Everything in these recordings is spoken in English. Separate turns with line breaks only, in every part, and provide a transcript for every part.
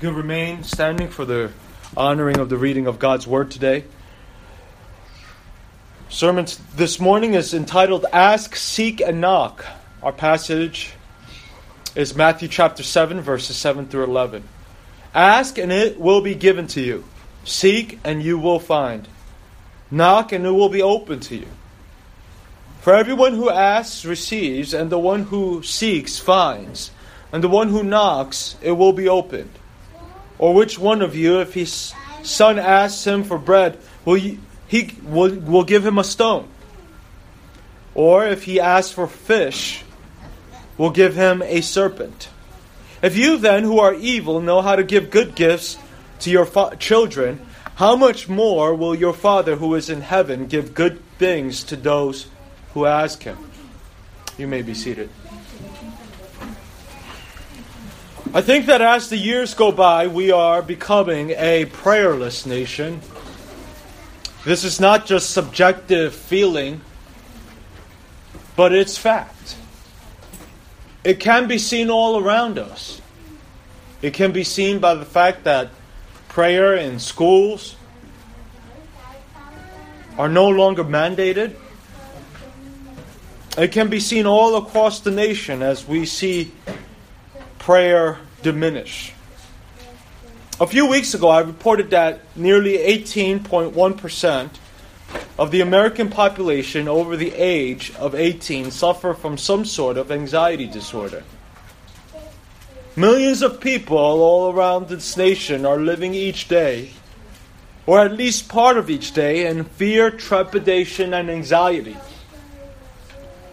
could remain standing for the honoring of the reading of God's Word today. Sermon this morning is entitled Ask, Seek, and Knock. Our passage is Matthew chapter 7, verses 7 through 11. Ask, and it will be given to you. Seek, and you will find. Knock, and it will be open to you. For everyone who asks receives, and the one who seeks finds, and the one who knocks, it will be opened. Or which one of you, if his son asks him for bread, will he, he will, will give him a stone? Or if he asks for fish, will give him a serpent? If you then, who are evil, know how to give good gifts to your fa- children, how much more will your Father who is in heaven give good things to those who ask him? You may be seated. I think that as the years go by, we are becoming a prayerless nation. This is not just subjective feeling, but it's fact. It can be seen all around us. It can be seen by the fact that prayer in schools are no longer mandated. It can be seen all across the nation as we see prayer diminish. A few weeks ago, I reported that nearly 18.1% of the American population over the age of 18 suffer from some sort of anxiety disorder. Millions of people all around this nation are living each day, or at least part of each day, in fear, trepidation, and anxiety.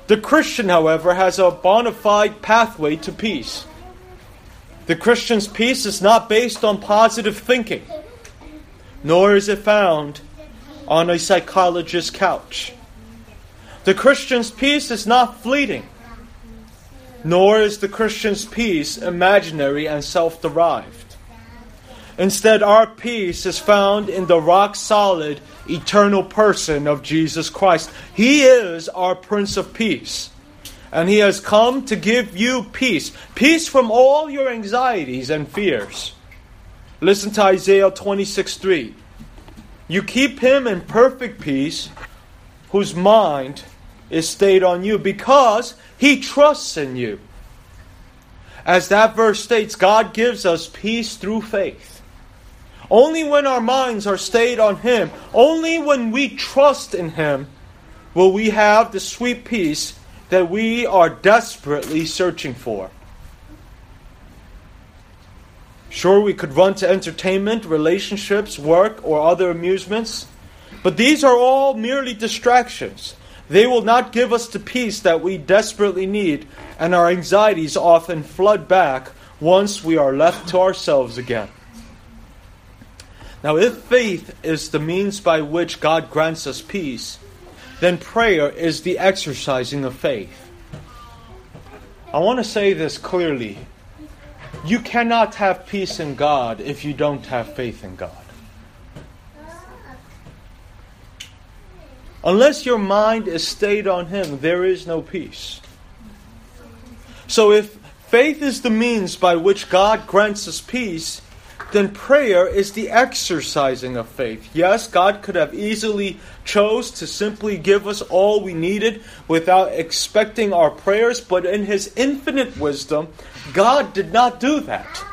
The Christian, however, has a bona fide pathway to peace. The Christian's peace is not based on positive thinking, nor is it found on a psychologist's couch. The Christian's peace is not fleeting, nor is the Christian's peace imaginary and self derived. Instead, our peace is found in the rock solid, eternal person of Jesus Christ. He is our Prince of Peace. And He has come to give you peace peace from all your anxieties and fears. Listen to Isaiah 26 3. You keep him in perfect peace, whose mind is stayed on you, because he trusts in you. As that verse states, God gives us peace through faith. Only when our minds are stayed on Him, only when we trust in Him, will we have the sweet peace that we are desperately searching for. Sure, we could run to entertainment, relationships, work, or other amusements, but these are all merely distractions. They will not give us the peace that we desperately need, and our anxieties often flood back once we are left to ourselves again. Now, if faith is the means by which God grants us peace, then prayer is the exercising of faith. I want to say this clearly. You cannot have peace in God if you don't have faith in God. Unless your mind is stayed on Him, there is no peace. So, if faith is the means by which God grants us peace, then prayer is the exercising of faith. Yes, God could have easily chose to simply give us all we needed without expecting our prayers, but in his infinite wisdom, God did not do that.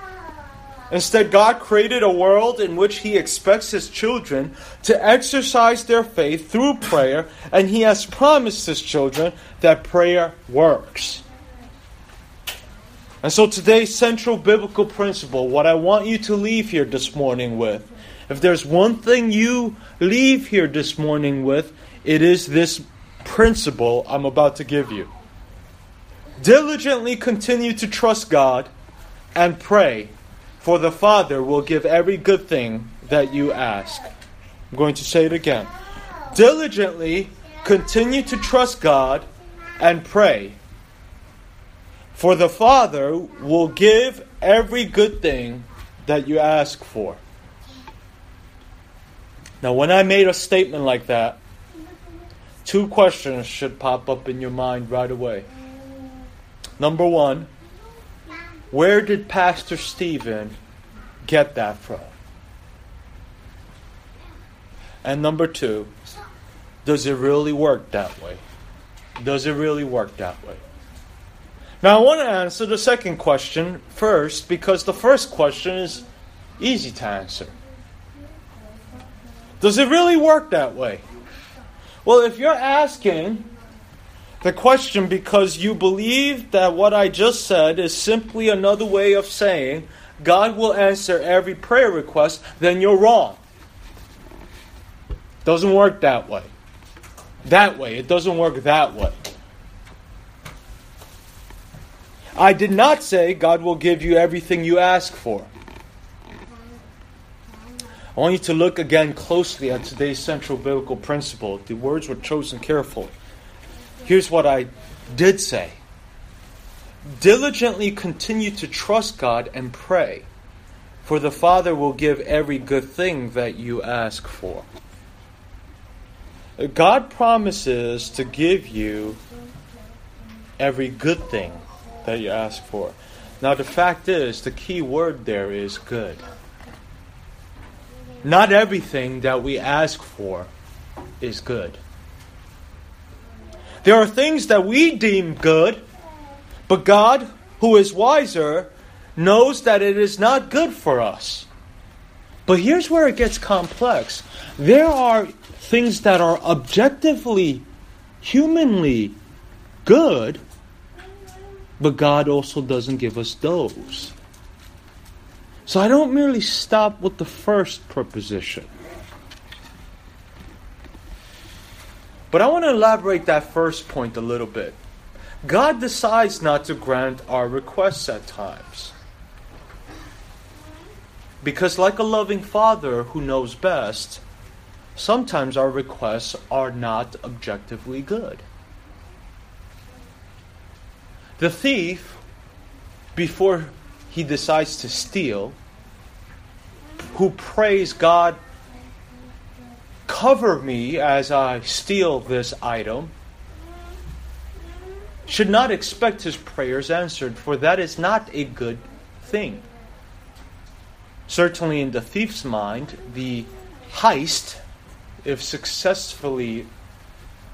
Instead, God created a world in which He expects His children to exercise their faith through prayer, and He has promised His children that prayer works. And so, today's central biblical principle, what I want you to leave here this morning with, if there's one thing you leave here this morning with, it is this principle I'm about to give you. Diligently continue to trust God and pray, for the Father will give every good thing that you ask. I'm going to say it again. Diligently continue to trust God and pray for the Father will give every good thing that you ask for. Now, when I made a statement like that, two questions should pop up in your mind right away. Number one, where did Pastor Stephen get that from? And number two, does it really work that way? Does it really work that way? Now, I want to answer the second question first because the first question is easy to answer. Does it really work that way? Well, if you're asking the question because you believe that what I just said is simply another way of saying God will answer every prayer request, then you're wrong. Doesn't work that way. That way. It doesn't work that way. I did not say God will give you everything you ask for. I want you to look again closely at today's central biblical principle. The words were chosen carefully. Here's what I did say Diligently continue to trust God and pray, for the Father will give every good thing that you ask for. God promises to give you every good thing that you ask for. Now, the fact is, the key word there is good. Not everything that we ask for is good. There are things that we deem good, but God, who is wiser, knows that it is not good for us. But here's where it gets complex. There are things that are objectively, humanly good, but God also doesn't give us those. So I don't merely stop with the first proposition. But I want to elaborate that first point a little bit. God decides not to grant our requests at times. Because, like a loving father who knows best, sometimes our requests are not objectively good. The thief, before he decides to steal, who prays, God, cover me as I steal this item, should not expect his prayers answered, for that is not a good thing. Certainly, in the thief's mind, the heist, if successfully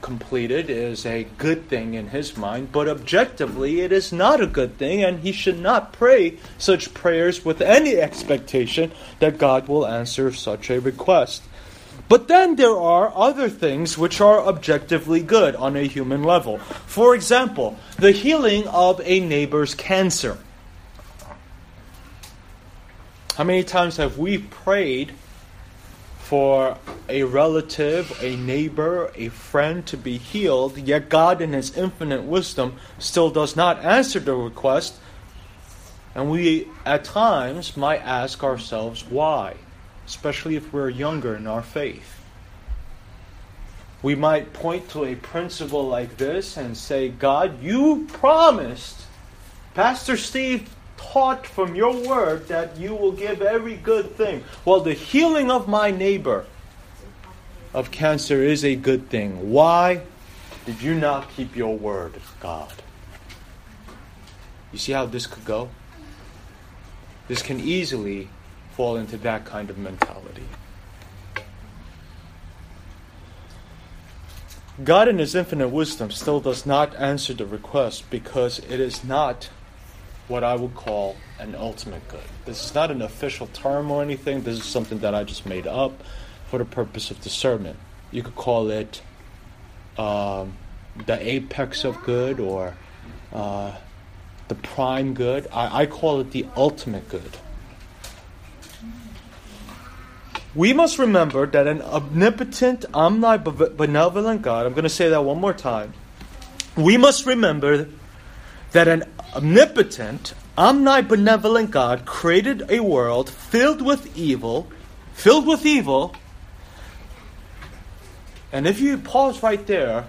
completed is a good thing in his mind, but objectively it is not a good thing, and he should not pray such prayers with any expectation that God will answer such a request. But then there are other things which are objectively good on a human level. For example, the healing of a neighbor's cancer. How many times have we prayed for a relative, a neighbor, a friend to be healed, yet God, in His infinite wisdom, still does not answer the request. And we, at times, might ask ourselves why, especially if we're younger in our faith. We might point to a principle like this and say, God, you promised. Pastor Steve taught from your word that you will give every good thing. Well, the healing of my neighbor of cancer is a good thing. Why did you not keep your word, God? You see how this could go? This can easily fall into that kind of mentality. God, in His infinite wisdom, still does not answer the request because it is not what I would call an ultimate good. This is not an official term or anything. This is something that I just made up for the purpose of discernment. You could call it um, the apex of good or uh, the prime good. I, I call it the ultimate good. We must remember that an omnipotent, omnibenevolent God, I'm going to say that one more time. We must remember that an omnipotent, omnibenevolent God created a world filled with evil, filled with evil. And if you pause right there,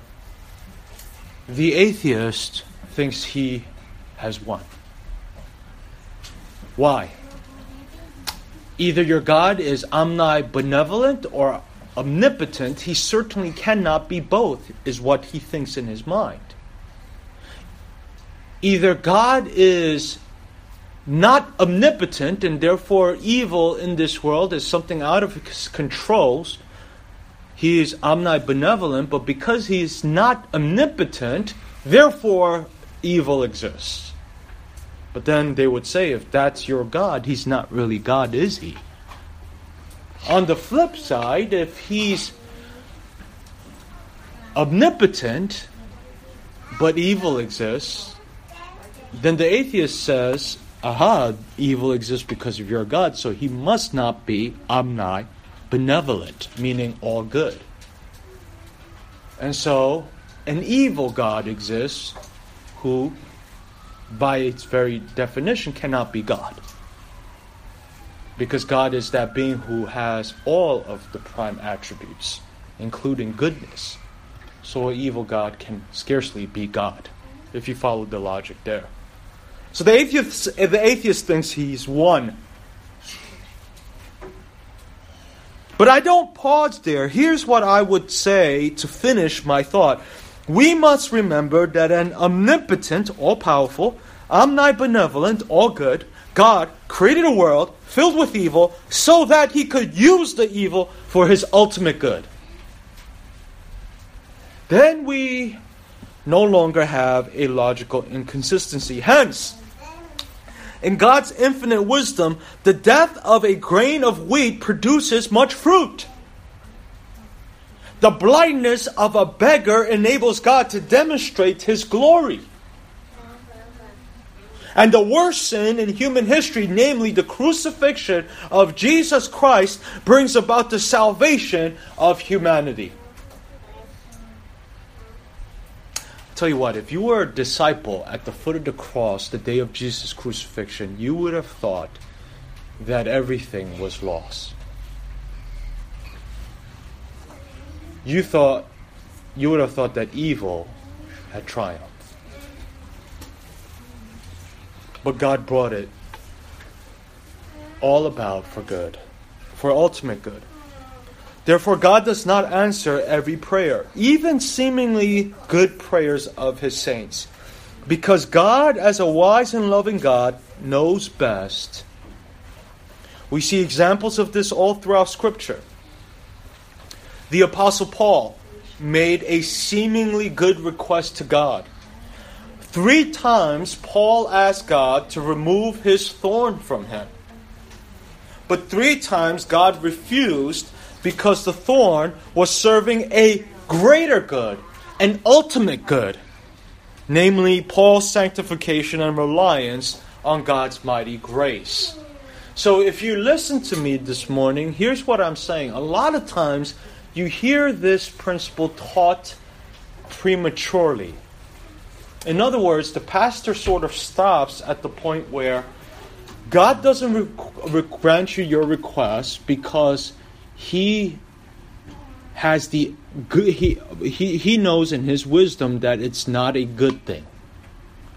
the atheist thinks he has won. Why? Either your God is omnibenevolent or omnipotent. He certainly cannot be both, is what he thinks in his mind either God is not omnipotent, and therefore evil in this world is something out of his controls. He is omnibenevolent, but because he is not omnipotent, therefore evil exists. But then they would say, if that's your God, he's not really God, is he? On the flip side, if he's omnipotent, but evil exists, then the atheist says, aha, evil exists because of your God, so he must not be omnibenevolent, meaning all good. And so, an evil God exists who, by its very definition, cannot be God. Because God is that being who has all of the prime attributes, including goodness. So, an evil God can scarcely be God, if you follow the logic there. So the atheist, the atheist thinks he's won. But I don't pause there. Here's what I would say to finish my thought. We must remember that an omnipotent, all powerful, omnibenevolent, all good, God created a world filled with evil so that he could use the evil for his ultimate good. Then we no longer have a logical inconsistency. Hence, in God's infinite wisdom, the death of a grain of wheat produces much fruit. The blindness of a beggar enables God to demonstrate his glory. And the worst sin in human history, namely the crucifixion of Jesus Christ, brings about the salvation of humanity. Tell you what, if you were a disciple at the foot of the cross the day of Jesus' crucifixion, you would have thought that everything was lost. You thought, you would have thought that evil had triumphed. But God brought it all about for good, for ultimate good. Therefore, God does not answer every prayer, even seemingly good prayers of his saints. Because God, as a wise and loving God, knows best. We see examples of this all throughout Scripture. The Apostle Paul made a seemingly good request to God. Three times, Paul asked God to remove his thorn from him. But three times, God refused because the thorn was serving a greater good, an ultimate good, namely Paul's sanctification and reliance on God's mighty grace. So, if you listen to me this morning, here's what I'm saying. A lot of times you hear this principle taught prematurely. In other words, the pastor sort of stops at the point where God doesn't re- grant you your request because he has the good he, he he knows in his wisdom that it's not a good thing.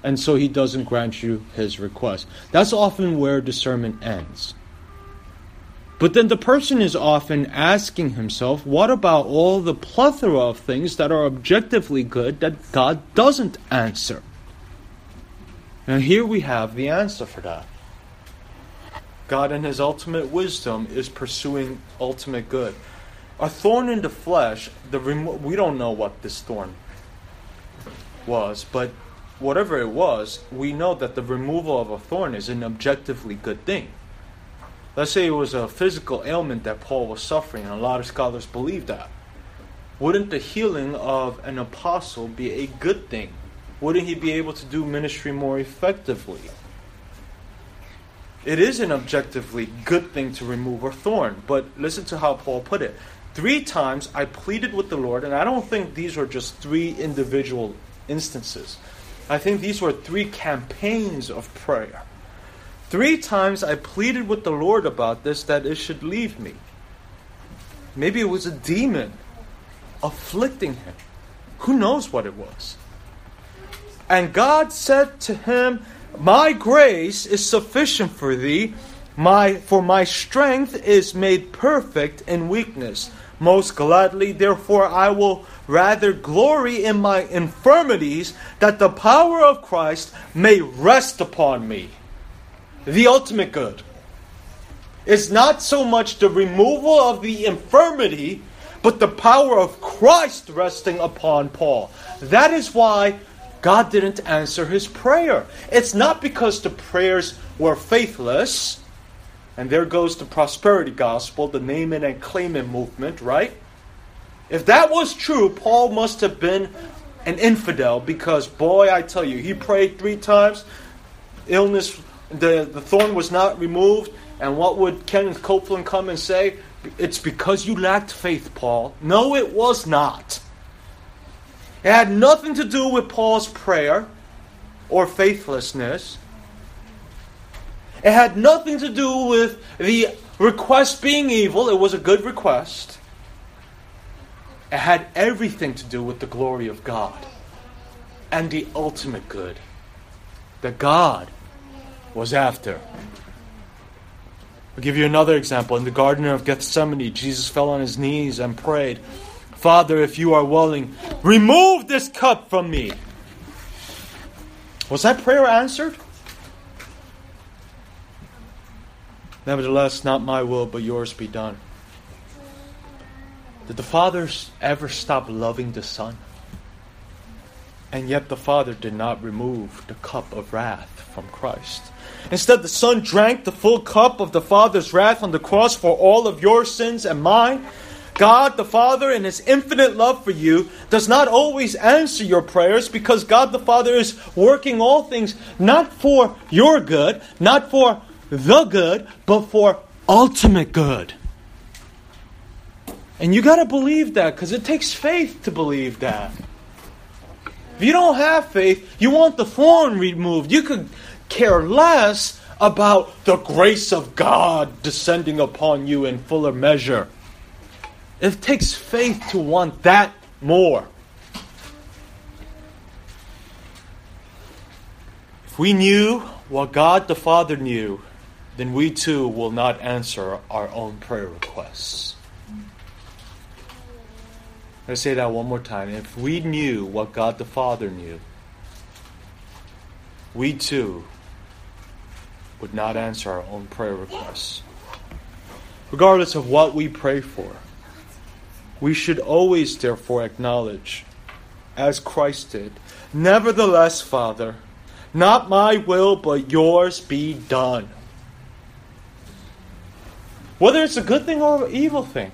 And so he doesn't grant you his request. That's often where discernment ends. But then the person is often asking himself what about all the plethora of things that are objectively good that god doesn't answer? And here we have the answer for that God, in His ultimate wisdom, is pursuing ultimate good. A thorn in the flesh, the remo- we don't know what this thorn was, but whatever it was, we know that the removal of a thorn is an objectively good thing. Let's say it was a physical ailment that Paul was suffering, and a lot of scholars believe that. Wouldn't the healing of an apostle be a good thing? Wouldn't he be able to do ministry more effectively? It is an objectively good thing to remove a thorn, but listen to how Paul put it. Three times I pleaded with the Lord, and I don't think these were just three individual instances. I think these were three campaigns of prayer. Three times I pleaded with the Lord about this that it should leave me. Maybe it was a demon afflicting him. Who knows what it was? And God said to him, my grace is sufficient for thee, my for my strength is made perfect in weakness. Most gladly, therefore, I will rather glory in my infirmities, that the power of Christ may rest upon me. the ultimate good. is not so much the removal of the infirmity, but the power of Christ resting upon Paul. That is why God didn't answer his prayer. It's not because the prayers were faithless. And there goes the prosperity gospel, the name it and claim it movement, right? If that was true, Paul must have been an infidel because, boy, I tell you, he prayed three times. Illness, the, the thorn was not removed. And what would Kenneth Copeland come and say? It's because you lacked faith, Paul. No, it was not. It had nothing to do with Paul's prayer or faithlessness. It had nothing to do with the request being evil. It was a good request. It had everything to do with the glory of God and the ultimate good that God was after. I'll give you another example. In the Garden of Gethsemane, Jesus fell on his knees and prayed, Father, if you are willing, remove this cup from me. Was that prayer answered? Nevertheless, not my will, but yours be done. Did the Father ever stop loving the Son? And yet the Father did not remove the cup of wrath from Christ. Instead, the Son drank the full cup of the Father's wrath on the cross for all of your sins and mine. God the Father, in His infinite love for you, does not always answer your prayers because God the Father is working all things not for your good, not for the good, but for ultimate good. And you got to believe that because it takes faith to believe that. If you don't have faith, you want the thorn removed. You could care less about the grace of God descending upon you in fuller measure. It takes faith to want that more. If we knew what God the Father knew, then we too will not answer our own prayer requests. Let's say that one more time. If we knew what God the Father knew, we too would not answer our own prayer requests. Regardless of what we pray for, we should always, therefore, acknowledge, as Christ did, Nevertheless, Father, not my will, but yours be done. Whether it's a good thing or an evil thing,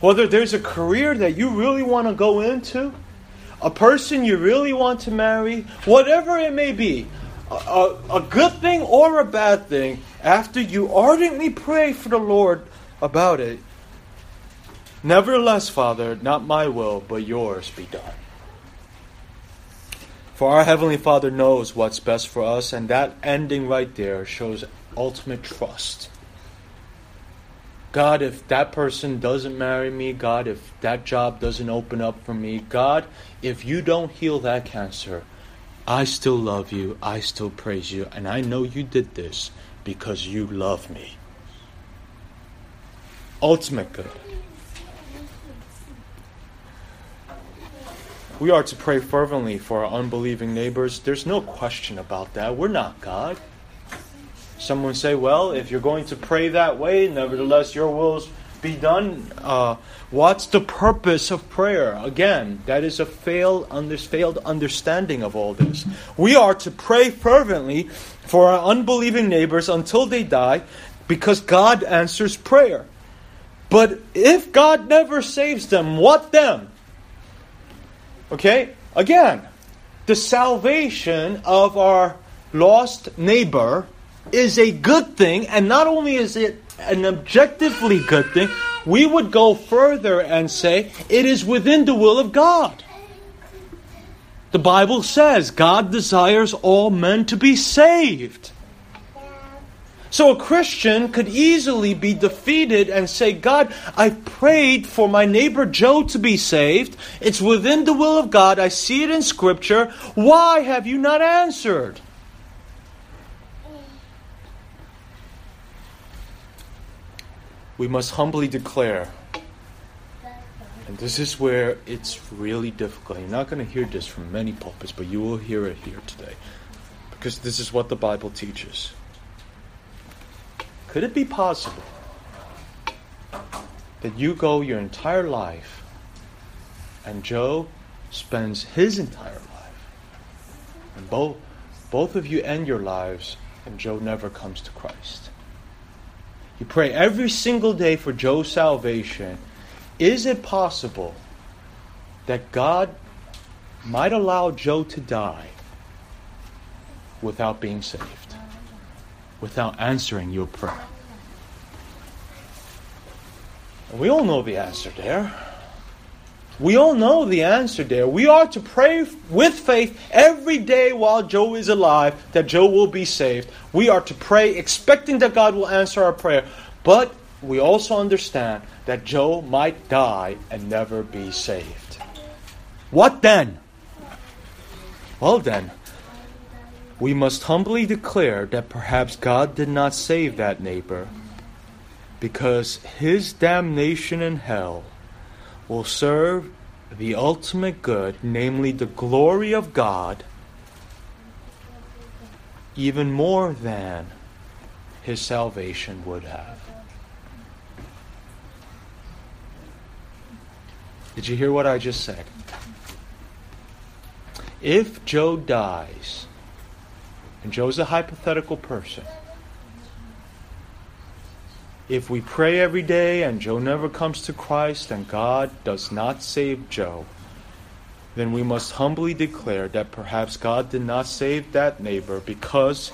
whether there's a career that you really want to go into, a person you really want to marry, whatever it may be, a, a, a good thing or a bad thing, after you ardently pray for the Lord about it, nevertheless, Father, not my will, but yours be done. For our Heavenly Father knows what's best for us, and that ending right there shows ultimate trust God, if that person doesn't marry me, God, if that job doesn't open up for me, God, if you don't heal that cancer, I still love you, I still praise you, and I know you did this because you love me. Ultimate good. We are to pray fervently for our unbelieving neighbors. There's no question about that. We're not God. Someone say, well, if you're going to pray that way, nevertheless your wills be done. Uh, what's the purpose of prayer? Again, that is a failed, under, failed understanding of all this. We are to pray fervently for our unbelieving neighbors until they die because God answers prayer. But if God never saves them, what then? Okay? Again, the salvation of our lost neighbor is a good thing, and not only is it an objectively good thing, we would go further and say it is within the will of God. The Bible says God desires all men to be saved. So a Christian could easily be defeated and say, God, I prayed for my neighbor Joe to be saved. It's within the will of God. I see it in Scripture. Why have you not answered? we must humbly declare, and this is where it's really difficult. You're not going to hear this from many pulpits, but you will hear it here today. Because this is what the Bible teaches. Could it be possible that you go your entire life and Joe spends his entire life, and both, both of you end your lives, and Joe never comes to Christ? You pray every single day for Joe's salvation. Is it possible that God might allow Joe to die without being saved, without answering your prayer? We all know the answer there. We all know the answer there. We are to pray with faith every day while Joe is alive that Joe will be saved. We are to pray expecting that God will answer our prayer. But we also understand that Joe might die and never be saved. What then? Well, then, we must humbly declare that perhaps God did not save that neighbor because his damnation in hell will serve the ultimate good, namely the glory of God, even more than his salvation would have. Did you hear what I just said? If Joe dies, and Joe's a hypothetical person, if we pray every day and Joe never comes to Christ and God does not save Joe, then we must humbly declare that perhaps God did not save that neighbor because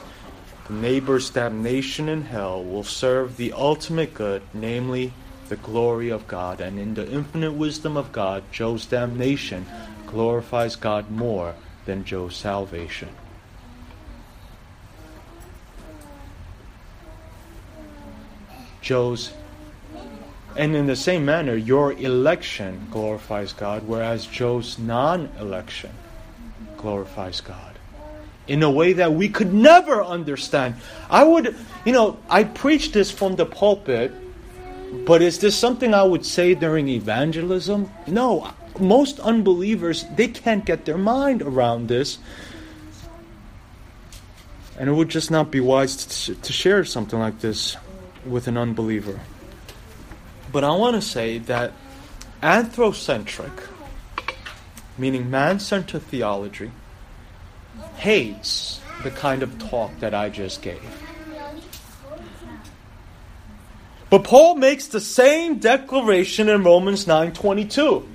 the neighbor's damnation in hell will serve the ultimate good, namely the glory of God. And in the infinite wisdom of God, Joe's damnation glorifies God more than Joe's salvation. Joe's and in the same manner, your election glorifies God, whereas Joe's non election glorifies God. In a way that we could never understand. I would, you know, I preach this from the pulpit, but is this something I would say during evangelism? No. Most unbelievers, they can't get their mind around this. And it would just not be wise to, to share something like this with an unbeliever. But I want to say that anthrocentric, meaning man centered theology, hates the kind of talk that I just gave. But Paul makes the same declaration in Romans 9:22.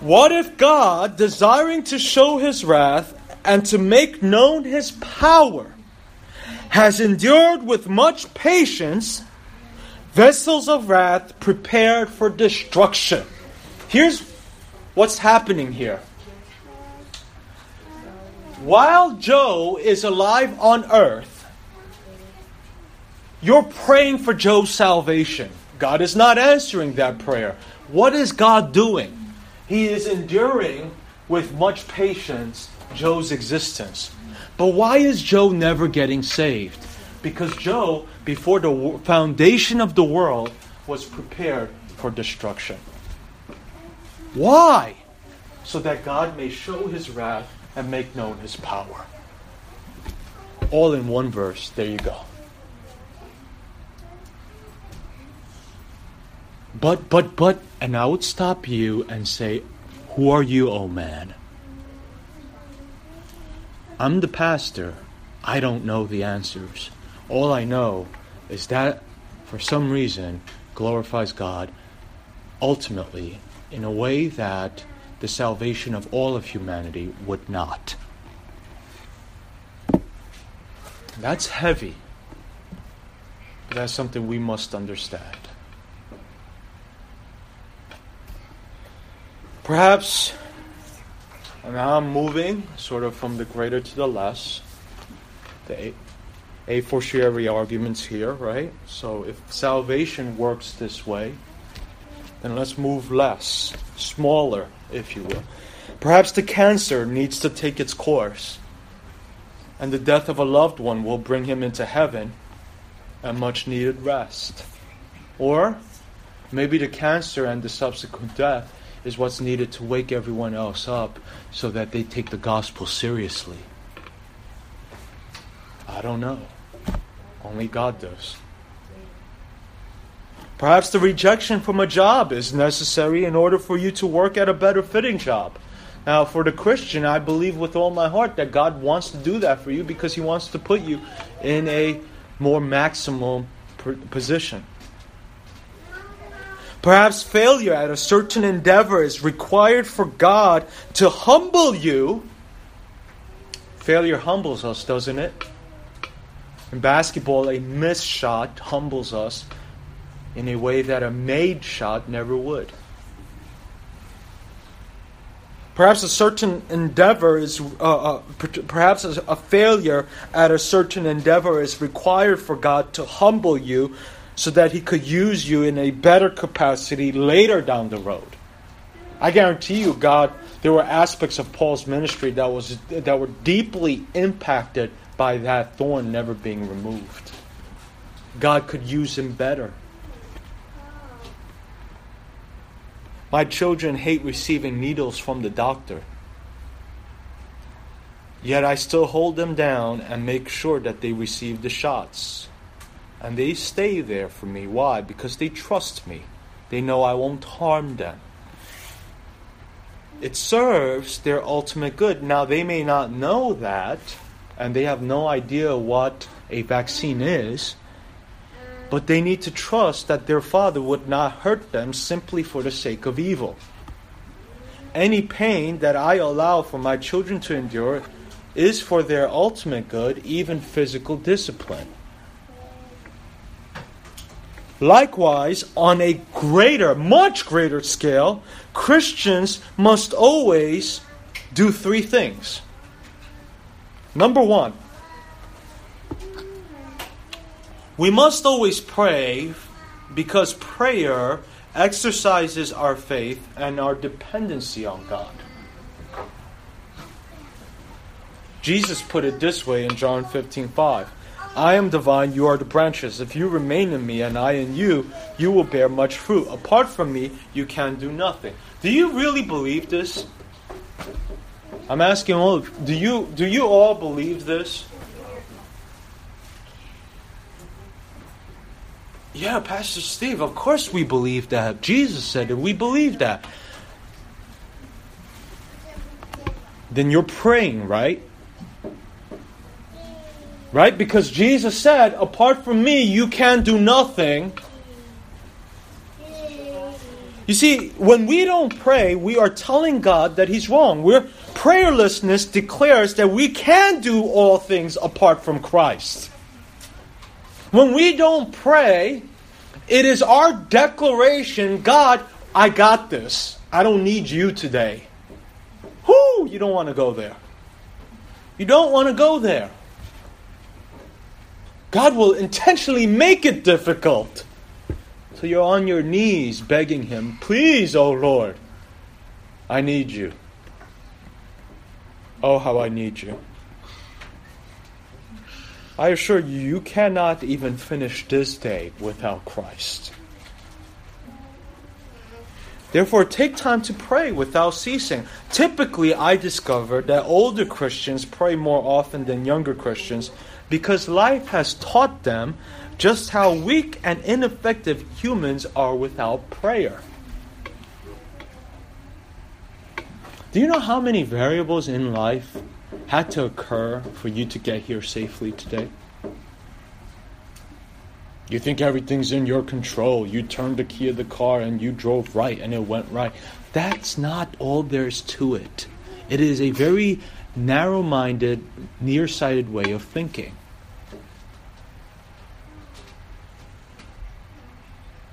What if God, desiring to show his wrath and to make known his power, has endured with much patience vessels of wrath prepared for destruction. Here's what's happening here. While Joe is alive on earth, you're praying for Joe's salvation. God is not answering that prayer. What is God doing? He is enduring with much patience Joe's existence. But why is Joe never getting saved? Because Joe, before the foundation of the world, was prepared for destruction. Why? So that God may show his wrath and make known his power. All in one verse. There you go. But, but, but, and I would stop you and say, Who are you, O oh man? I'm the pastor. I don't know the answers. All I know is that for some reason glorifies God ultimately in a way that the salvation of all of humanity would not. That's heavy. That's something we must understand. Perhaps and now I'm moving sort of from the greater to the less. The a, fortiori arguments here, right? So if salvation works this way, then let's move less, smaller, if you will. Perhaps the cancer needs to take its course, and the death of a loved one will bring him into heaven and much needed rest. Or maybe the cancer and the subsequent death is what's needed to wake everyone else up so that they take the gospel seriously. I don't know. Only God does. Perhaps the rejection from a job is necessary in order for you to work at a better fitting job. Now, for the Christian, I believe with all my heart that God wants to do that for you because He wants to put you in a more maximum position. Perhaps failure at a certain endeavor is required for God to humble you. Failure humbles us, doesn't it? In basketball, a missed shot humbles us in a way that a made shot never would. Perhaps a certain endeavor is, uh, uh, perhaps a failure at a certain endeavor is required for God to humble you so that He could use you in a better capacity later down the road. I guarantee you, God, there were aspects of Paul's ministry that was that were deeply impacted by that thorn never being removed. God could use him better. My children hate receiving needles from the doctor. Yet I still hold them down and make sure that they receive the shots. And they stay there for me. Why? Because they trust me. They know I won't harm them. It serves their ultimate good. Now, they may not know that, and they have no idea what a vaccine is. But they need to trust that their father would not hurt them simply for the sake of evil. Any pain that I allow for my children to endure is for their ultimate good, even physical discipline. Likewise, on a greater, much greater scale, Christians must always do three things. Number one, We must always pray because prayer exercises our faith and our dependency on God. Jesus put it this way in John 15 5. I am the vine, you are the branches. If you remain in me and I in you, you will bear much fruit. Apart from me, you can do nothing. Do you really believe this? I'm asking all do you do you all believe this? Yeah, Pastor Steve, of course we believe that. Jesus said it, we believe that. Then you're praying, right? Right? Because Jesus said, apart from me, you can do nothing. You see, when we don't pray, we are telling God that He's wrong. We're, prayerlessness declares that we can do all things apart from Christ. When we don't pray, it is our declaration God, I got this. I don't need you today. Whoo, you don't want to go there. You don't want to go there. God will intentionally make it difficult. So you're on your knees begging Him, please, oh Lord, I need you. Oh, how I need you. I assure you, you cannot even finish this day without Christ. Therefore, take time to pray without ceasing. Typically, I discover that older Christians pray more often than younger Christians because life has taught them just how weak and ineffective humans are without prayer. Do you know how many variables in life had to occur for you to get here safely today? You think everything's in your control. You turned the key of the car and you drove right and it went right. That's not all there's to it. It is a very narrow minded, nearsighted way of thinking.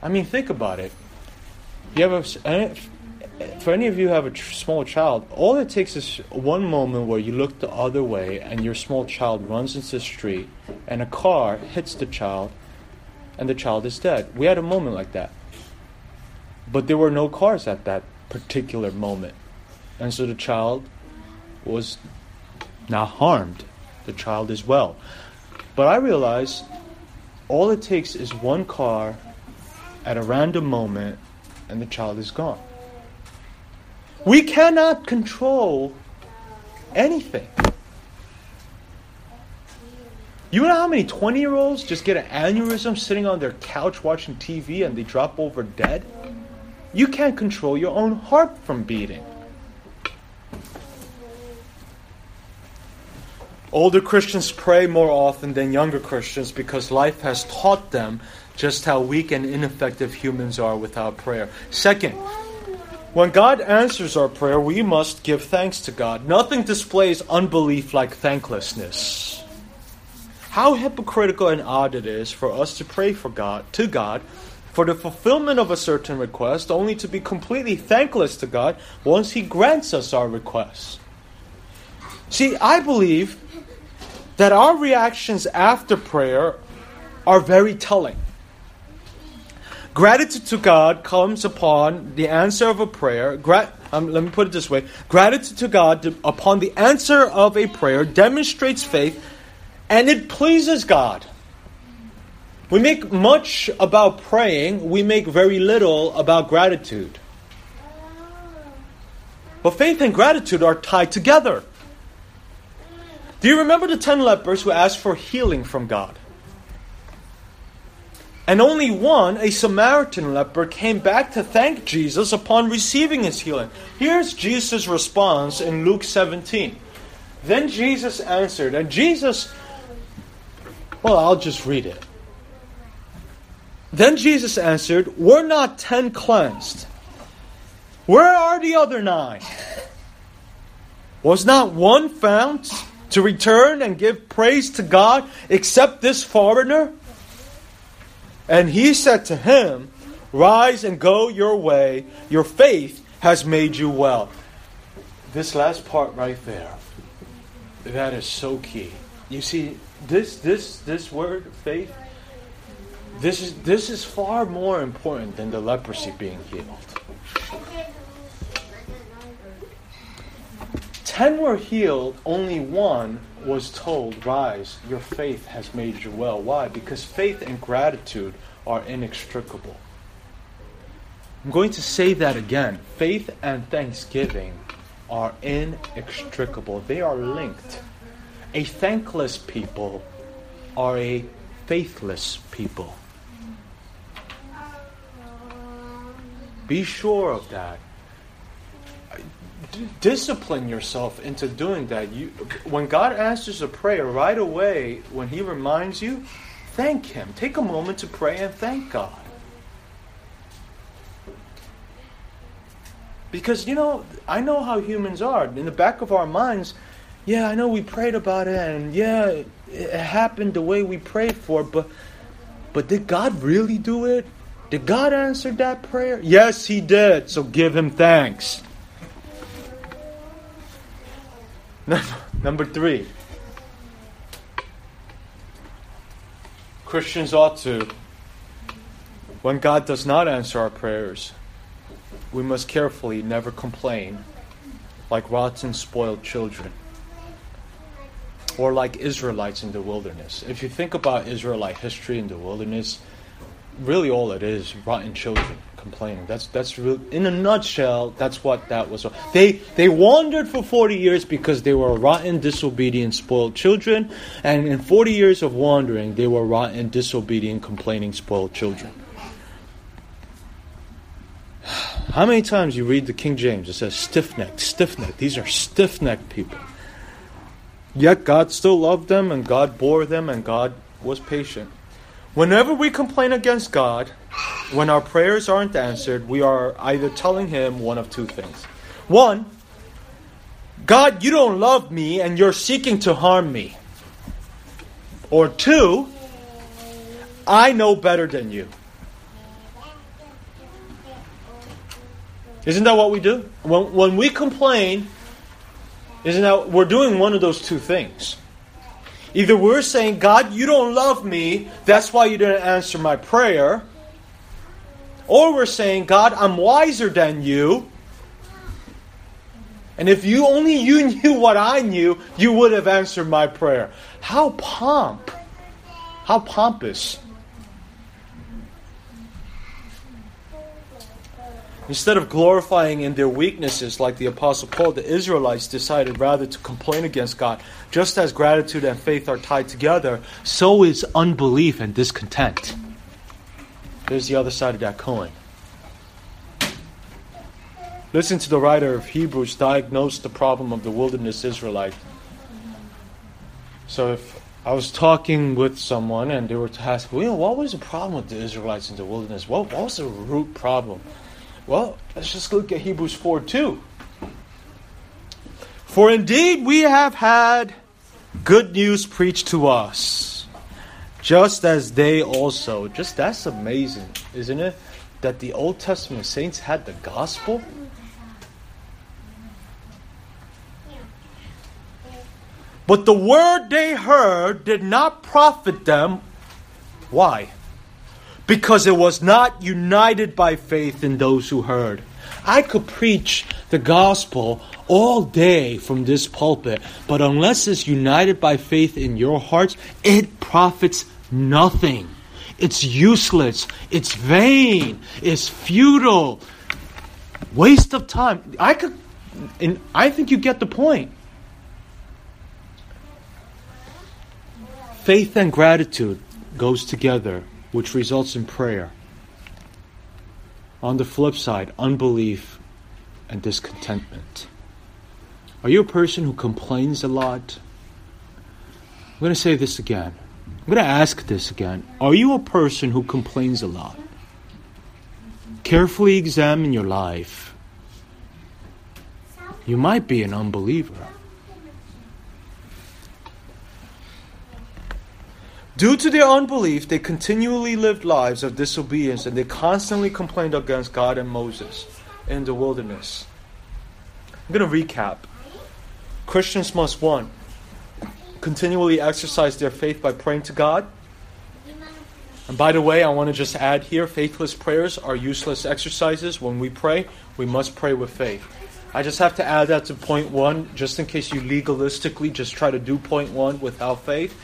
I mean, think about it. You have a, for any of you who have a tr- small child, all it takes is one moment where you look the other way and your small child runs into the street and a car hits the child and the child is dead. We had a moment like that. But there were no cars at that particular moment. And so the child was not harmed. The child is well. But I realize all it takes is one car at a random moment and the child is gone. We cannot control anything. You know how many 20 year olds just get an aneurysm sitting on their couch watching TV and they drop over dead? You can't control your own heart from beating. Older Christians pray more often than younger Christians because life has taught them just how weak and ineffective humans are without prayer. Second, when God answers our prayer, we must give thanks to God. Nothing displays unbelief like thanklessness. How hypocritical and odd it is for us to pray for God to God for the fulfillment of a certain request only to be completely thankless to God once he grants us our request. See, I believe that our reactions after prayer are very telling. Gratitude to God comes upon the answer of a prayer. Um, let me put it this way gratitude to God upon the answer of a prayer demonstrates faith and it pleases God. We make much about praying, we make very little about gratitude. But faith and gratitude are tied together. Do you remember the ten lepers who asked for healing from God? And only one, a Samaritan leper, came back to thank Jesus upon receiving his healing. Here's Jesus' response in Luke 17. Then Jesus answered, and Jesus, well, I'll just read it. Then Jesus answered, Were not ten cleansed? Where are the other nine? Was not one found? To return and give praise to God except this foreigner? And he said to him, Rise and go your way, your faith has made you well. This last part right there, that is so key. You see, this this this word faith, this is this is far more important than the leprosy being healed. Ten were healed, only one was told, Rise, your faith has made you well. Why? Because faith and gratitude are inextricable. I'm going to say that again. Faith and thanksgiving are inextricable, they are linked. A thankless people are a faithless people. Be sure of that discipline yourself into doing that. You, when God answers a prayer right away, when He reminds you, thank Him. Take a moment to pray and thank God. Because, you know, I know how humans are. In the back of our minds, yeah, I know we prayed about it, and yeah, it happened the way we prayed for, but but did God really do it? Did God answer that prayer? Yes, He did. So give Him thanks. Number three, Christians ought to, when God does not answer our prayers, we must carefully never complain like rotten, spoiled children or like Israelites in the wilderness. If you think about Israelite history in the wilderness, really all it is rotten children complaining. That's that's real, in a nutshell. That's what that was. They they wandered for forty years because they were rotten, disobedient, spoiled children, and in forty years of wandering, they were rotten, disobedient, complaining, spoiled children. How many times you read the King James? It says stiff necked, stiff necked. These are stiff necked people. Yet God still loved them, and God bore them, and God was patient. Whenever we complain against God, when our prayers aren't answered, we are either telling Him one of two things. One, God, you don't love me and you're seeking to harm me. Or two, I know better than you. Isn't that what we do? When, when we complain, isn't that we're doing one of those two things? Either we're saying, God, you don't love me, that's why you didn't answer my prayer. Or we're saying, God, I'm wiser than you. And if you only you knew what I knew, you would have answered my prayer. How pomp. How pompous. Instead of glorifying in their weaknesses like the Apostle Paul, the Israelites decided rather to complain against God. Just as gratitude and faith are tied together, so is unbelief and discontent. There's the other side of that coin. Listen to the writer of Hebrews diagnose the problem of the wilderness Israelite. So if I was talking with someone and they were to ask, well, what was the problem with the Israelites in the wilderness? What, what was the root problem? Well, let's just look at Hebrews 4 2. For indeed we have had good news preached to us, just as they also. Just that's amazing, isn't it? That the Old Testament saints had the gospel. But the word they heard did not profit them. Why? Because it was not united by faith in those who heard. I could preach the gospel all day from this pulpit, but unless it's united by faith in your hearts, it profits nothing. It's useless. It's vain. It's futile. Waste of time. I could, and I think you get the point. Faith and gratitude goes together, which results in prayer. On the flip side, unbelief and discontentment. Are you a person who complains a lot? I'm going to say this again. I'm going to ask this again. Are you a person who complains a lot? Carefully examine your life. You might be an unbeliever. Due to their unbelief, they continually lived lives of disobedience and they constantly complained against God and Moses in the wilderness. I'm going to recap. Christians must, one, continually exercise their faith by praying to God. And by the way, I want to just add here faithless prayers are useless exercises. When we pray, we must pray with faith. I just have to add that to point one, just in case you legalistically just try to do point one without faith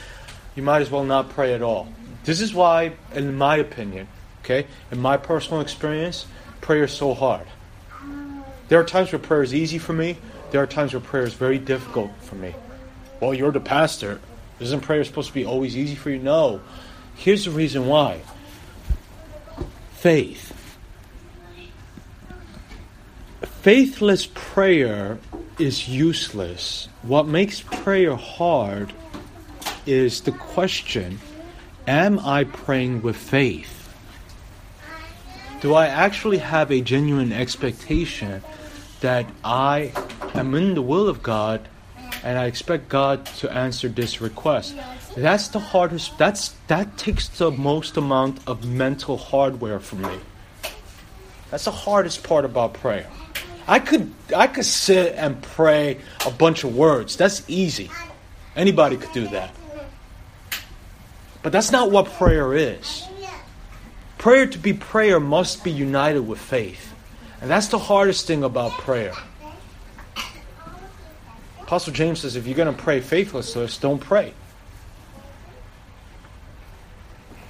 you might as well not pray at all. This is why, in my opinion, okay, in my personal experience, prayer is so hard. There are times where prayer is easy for me. There are times where prayer is very difficult for me. Well, you're the pastor. Isn't prayer supposed to be always easy for you? No. Here's the reason why faith. Faithless prayer is useless. What makes prayer hard is the question Am I praying with faith? Do I actually have a genuine expectation that I am in the will of God and I expect God to answer this request? That's the hardest that's that takes the most amount of mental hardware for me. That's the hardest part about prayer. I could I could sit and pray a bunch of words. That's easy. Anybody could do that. But that's not what prayer is. Prayer to be prayer must be united with faith. And that's the hardest thing about prayer. Apostle James says if you're going to pray faithlessly, don't pray.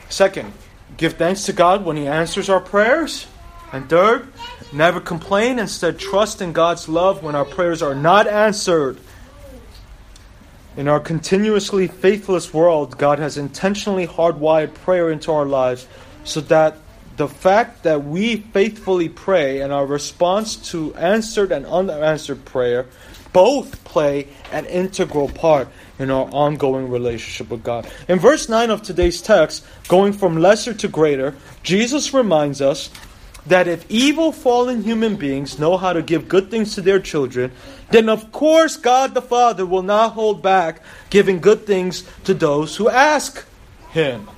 Second, give thanks to God when He answers our prayers. And third, never complain. Instead, trust in God's love when our prayers are not answered. In our continuously faithless world, God has intentionally hardwired prayer into our lives so that the fact that we faithfully pray and our response to answered and unanswered prayer both play an integral part in our ongoing relationship with God. In verse 9 of today's text, going from lesser to greater, Jesus reminds us that if evil fallen human beings know how to give good things to their children, then of course God the Father will not hold back giving good things to those who ask Him.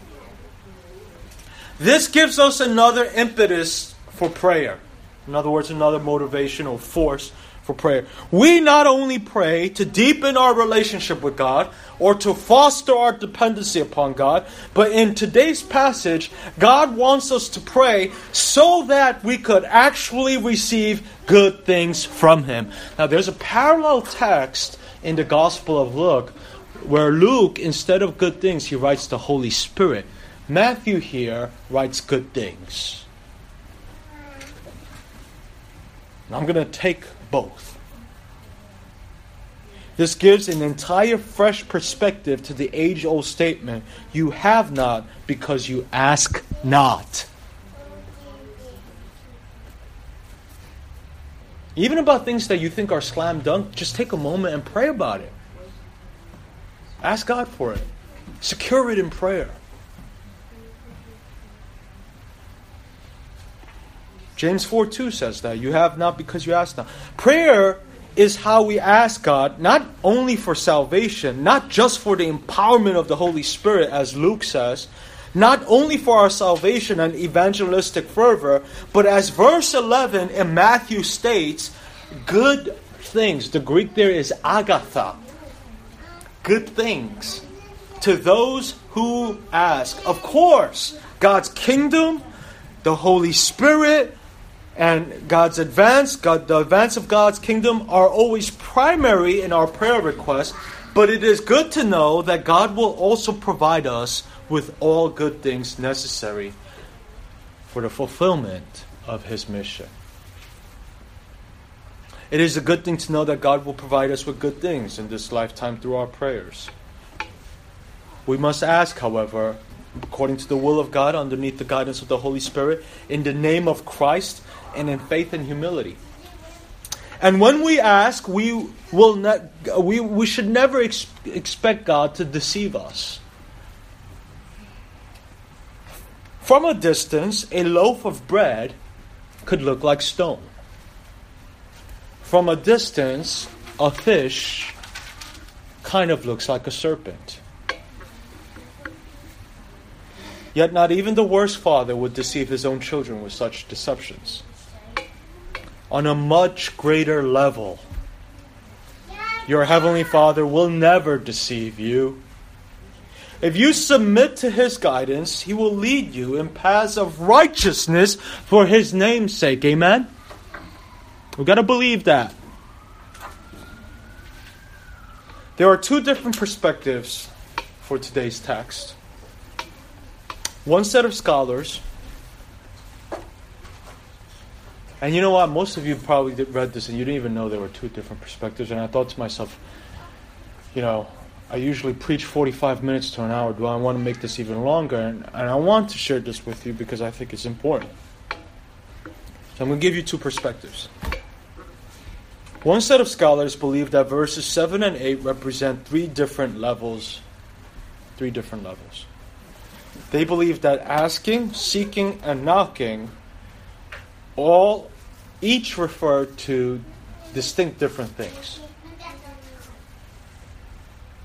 This gives us another impetus for prayer. In other words, another motivational force for prayer. We not only pray to deepen our relationship with God or to foster our dependency upon God, but in today's passage, God wants us to pray so that we could actually receive good things from Him. Now, there's a parallel text in the Gospel of Luke where Luke, instead of good things, he writes the Holy Spirit. Matthew here writes good things. I'm going to take both. This gives an entire fresh perspective to the age old statement you have not because you ask not. Even about things that you think are slam dunk, just take a moment and pray about it. Ask God for it. Secure it in prayer. James 4 2 says that. You have not because you ask not. Prayer is how we ask God, not only for salvation, not just for the empowerment of the Holy Spirit, as Luke says, not only for our salvation and evangelistic fervor, but as verse 11 in Matthew states, good things. The Greek there is agatha. Good things to those who ask. Of course, God's kingdom, the Holy Spirit, and God's advance, God, the advance of God's kingdom are always primary in our prayer requests, but it is good to know that God will also provide us with all good things necessary for the fulfillment of His mission. It is a good thing to know that God will provide us with good things in this lifetime through our prayers. We must ask, however, according to the will of God, underneath the guidance of the Holy Spirit, in the name of Christ and in faith and humility. And when we ask, we will not, we, we should never ex- expect God to deceive us. From a distance, a loaf of bread could look like stone. From a distance, a fish kind of looks like a serpent. Yet, not even the worst father would deceive his own children with such deceptions on a much greater level. Your Heavenly Father will never deceive you. If you submit to His guidance, He will lead you in paths of righteousness for His name's sake. Amen? We've got to believe that. There are two different perspectives for today's text. One set of scholars And you know what? Most of you probably read this and you didn't even know there were two different perspectives. And I thought to myself, you know, I usually preach 45 minutes to an hour. Do I want to make this even longer? And, and I want to share this with you because I think it's important. So I'm going to give you two perspectives. One set of scholars believe that verses 7 and 8 represent three different levels. Three different levels. They believe that asking, seeking, and knocking all each refer to distinct different things.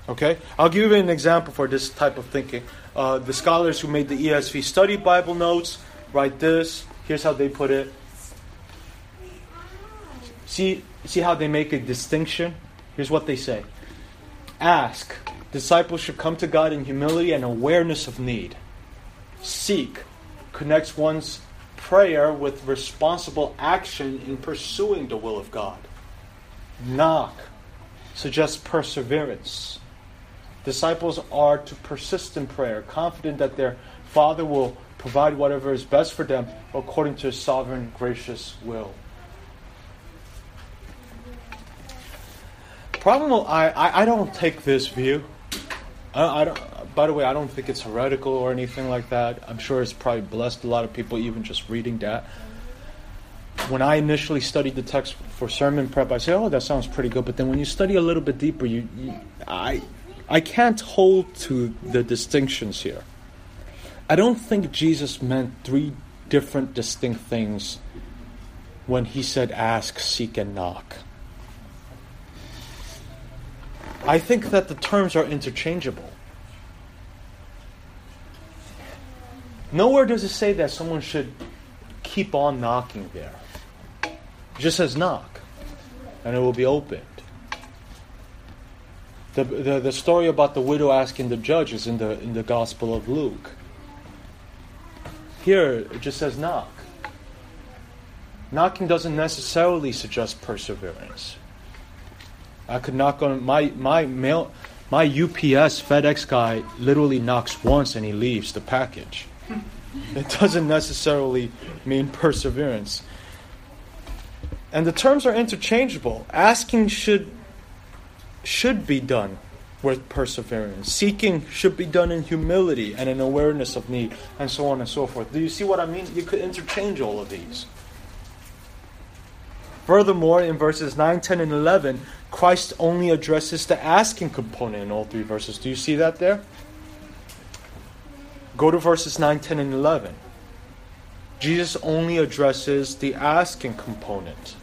Okay? I'll give you an example for this type of thinking. Uh, the scholars who made the ESV study Bible notes write this. Here's how they put it. See, see how they make a distinction? Here's what they say Ask. Disciples should come to God in humility and awareness of need. Seek. Connects one's prayer with responsible action in pursuing the will of God. Knock suggests perseverance. Disciples are to persist in prayer, confident that their Father will provide whatever is best for them according to his sovereign, gracious will. Problem, I, I, I don't take this view. I, I don't, by the way, I don't think it's heretical or anything like that. I'm sure it's probably blessed a lot of people even just reading that. When I initially studied the text for sermon prep, I say, "Oh, that sounds pretty good." But then when you study a little bit deeper, you, you I, I can't hold to the distinctions here. I don't think Jesus meant three different distinct things when he said ask, seek, and knock. I think that the terms are interchangeable. Nowhere does it say that someone should keep on knocking there. It just says knock, and it will be opened. The, the, the story about the widow asking the judge is in the, in the Gospel of Luke. Here, it just says knock. Knocking doesn't necessarily suggest perseverance. I could knock on my my mail my UPS FedEx guy literally knocks once and he leaves the package. It doesn't necessarily mean perseverance. And the terms are interchangeable. Asking should should be done with perseverance. Seeking should be done in humility and an awareness of need, and so on and so forth. Do you see what I mean? You could interchange all of these. Furthermore, in verses 9, 10, and 11, Christ only addresses the asking component in all three verses. Do you see that there? Go to verses 9, 10, and 11. Jesus only addresses the asking component.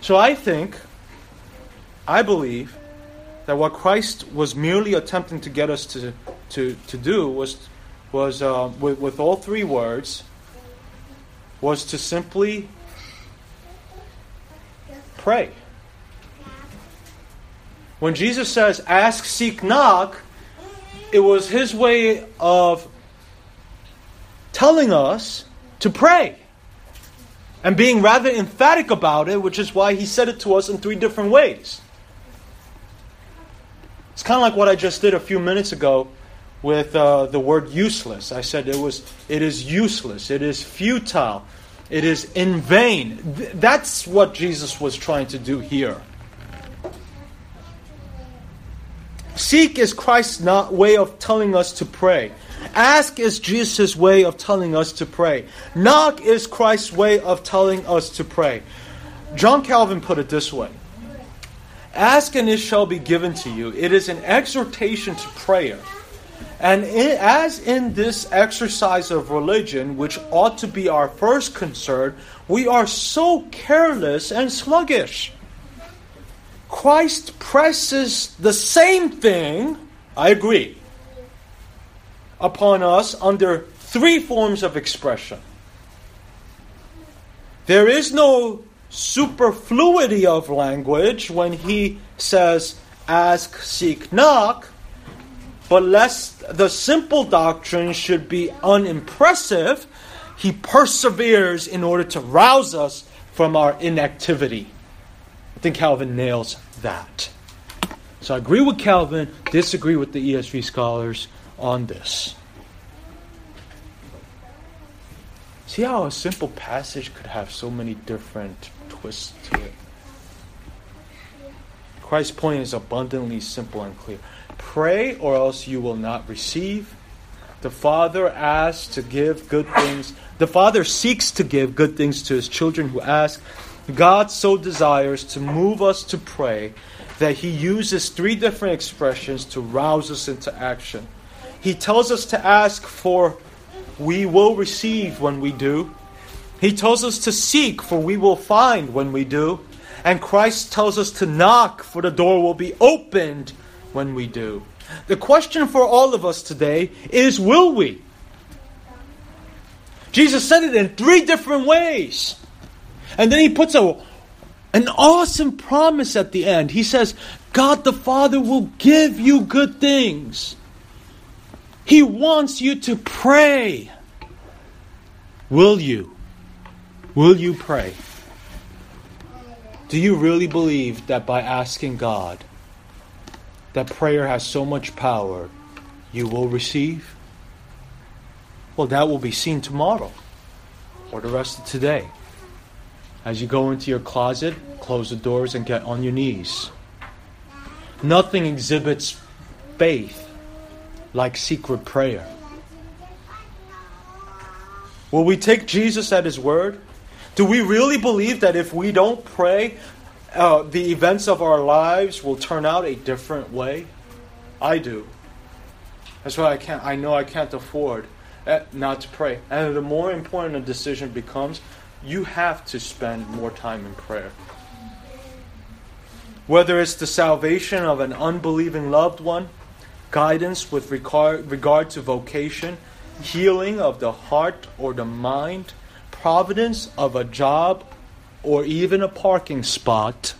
So I think, I believe, that what Christ was merely attempting to get us to, to, to do was, was uh, with, with all three words, was to simply pray. When Jesus says, ask, seek, knock, it was his way of telling us to pray and being rather emphatic about it, which is why he said it to us in three different ways. It's kind of like what I just did a few minutes ago with uh, the word useless. I said it was it is useless, it is futile, it is in vain. Th- that's what Jesus was trying to do here. Seek is Christ's not way of telling us to pray. Ask is Jesus' way of telling us to pray. Knock is Christ's way of telling us to pray. John Calvin put it this way Ask and it shall be given to you. It is an exhortation to prayer. And as in this exercise of religion, which ought to be our first concern, we are so careless and sluggish. Christ presses the same thing, I agree, upon us under three forms of expression. There is no superfluity of language when he says, ask, seek, knock, but lest the simple doctrine should be unimpressive, he perseveres in order to rouse us from our inactivity. Think Calvin nails that. So I agree with Calvin, disagree with the ESV scholars on this. See how a simple passage could have so many different twists to it. Christ's point is abundantly simple and clear. Pray, or else you will not receive. The Father asks to give good things. The Father seeks to give good things to his children who ask. God so desires to move us to pray that he uses three different expressions to rouse us into action. He tells us to ask for we will receive when we do. He tells us to seek for we will find when we do. And Christ tells us to knock for the door will be opened when we do. The question for all of us today is will we? Jesus said it in three different ways. And then he puts a an awesome promise at the end. He says, God the Father will give you good things. He wants you to pray. Will you? Will you pray? Do you really believe that by asking God, that prayer has so much power, you will receive? Well, that will be seen tomorrow or the rest of today. As you go into your closet, close the doors and get on your knees. Nothing exhibits faith like secret prayer. Will we take Jesus at his word? Do we really believe that if we don't pray, uh, the events of our lives will turn out a different way? I do. That's why I can't. I know I can't afford uh, not to pray. And the more important a decision becomes, you have to spend more time in prayer. Whether it's the salvation of an unbelieving loved one, guidance with regard, regard to vocation, healing of the heart or the mind, providence of a job or even a parking spot,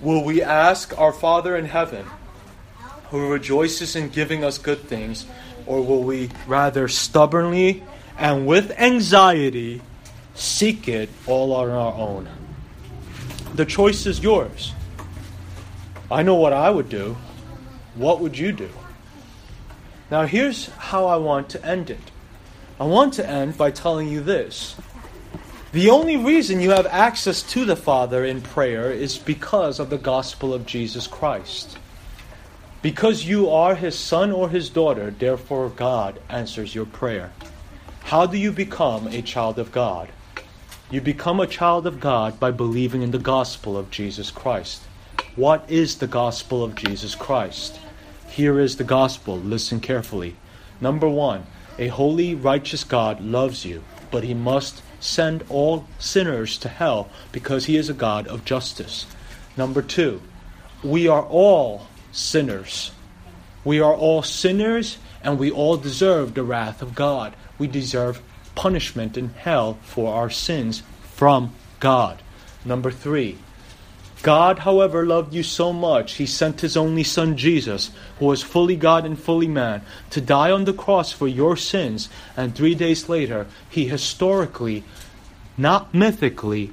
will we ask our Father in heaven, who rejoices in giving us good things, or will we rather stubbornly and with anxiety seek it all on our own? The choice is yours. I know what I would do. What would you do? Now, here's how I want to end it. I want to end by telling you this. The only reason you have access to the Father in prayer is because of the gospel of Jesus Christ. Because you are his son or his daughter, therefore God answers your prayer. How do you become a child of God? You become a child of God by believing in the gospel of Jesus Christ. What is the gospel of Jesus Christ? Here is the gospel. Listen carefully. Number one, a holy, righteous God loves you, but he must send all sinners to hell because he is a God of justice. Number two, we are all sinners. We are all sinners and we all deserve the wrath of God. We deserve punishment in hell for our sins from God. Number three, God, however, loved you so much, he sent his only Son Jesus, who was fully God and fully man, to die on the cross for your sins, and three days later, he historically, not mythically,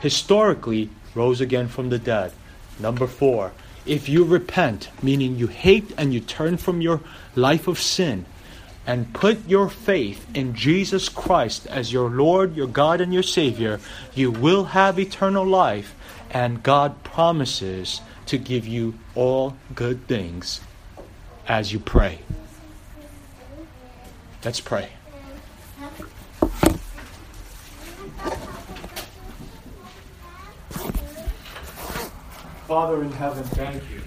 historically rose again from the dead. Number four, if you repent, meaning you hate and you turn from your life of sin, and put your faith in Jesus Christ as your Lord, your God, and your Savior, you will have eternal life, and God promises to give you all good things as you pray. Let's pray. Father in heaven, thank you.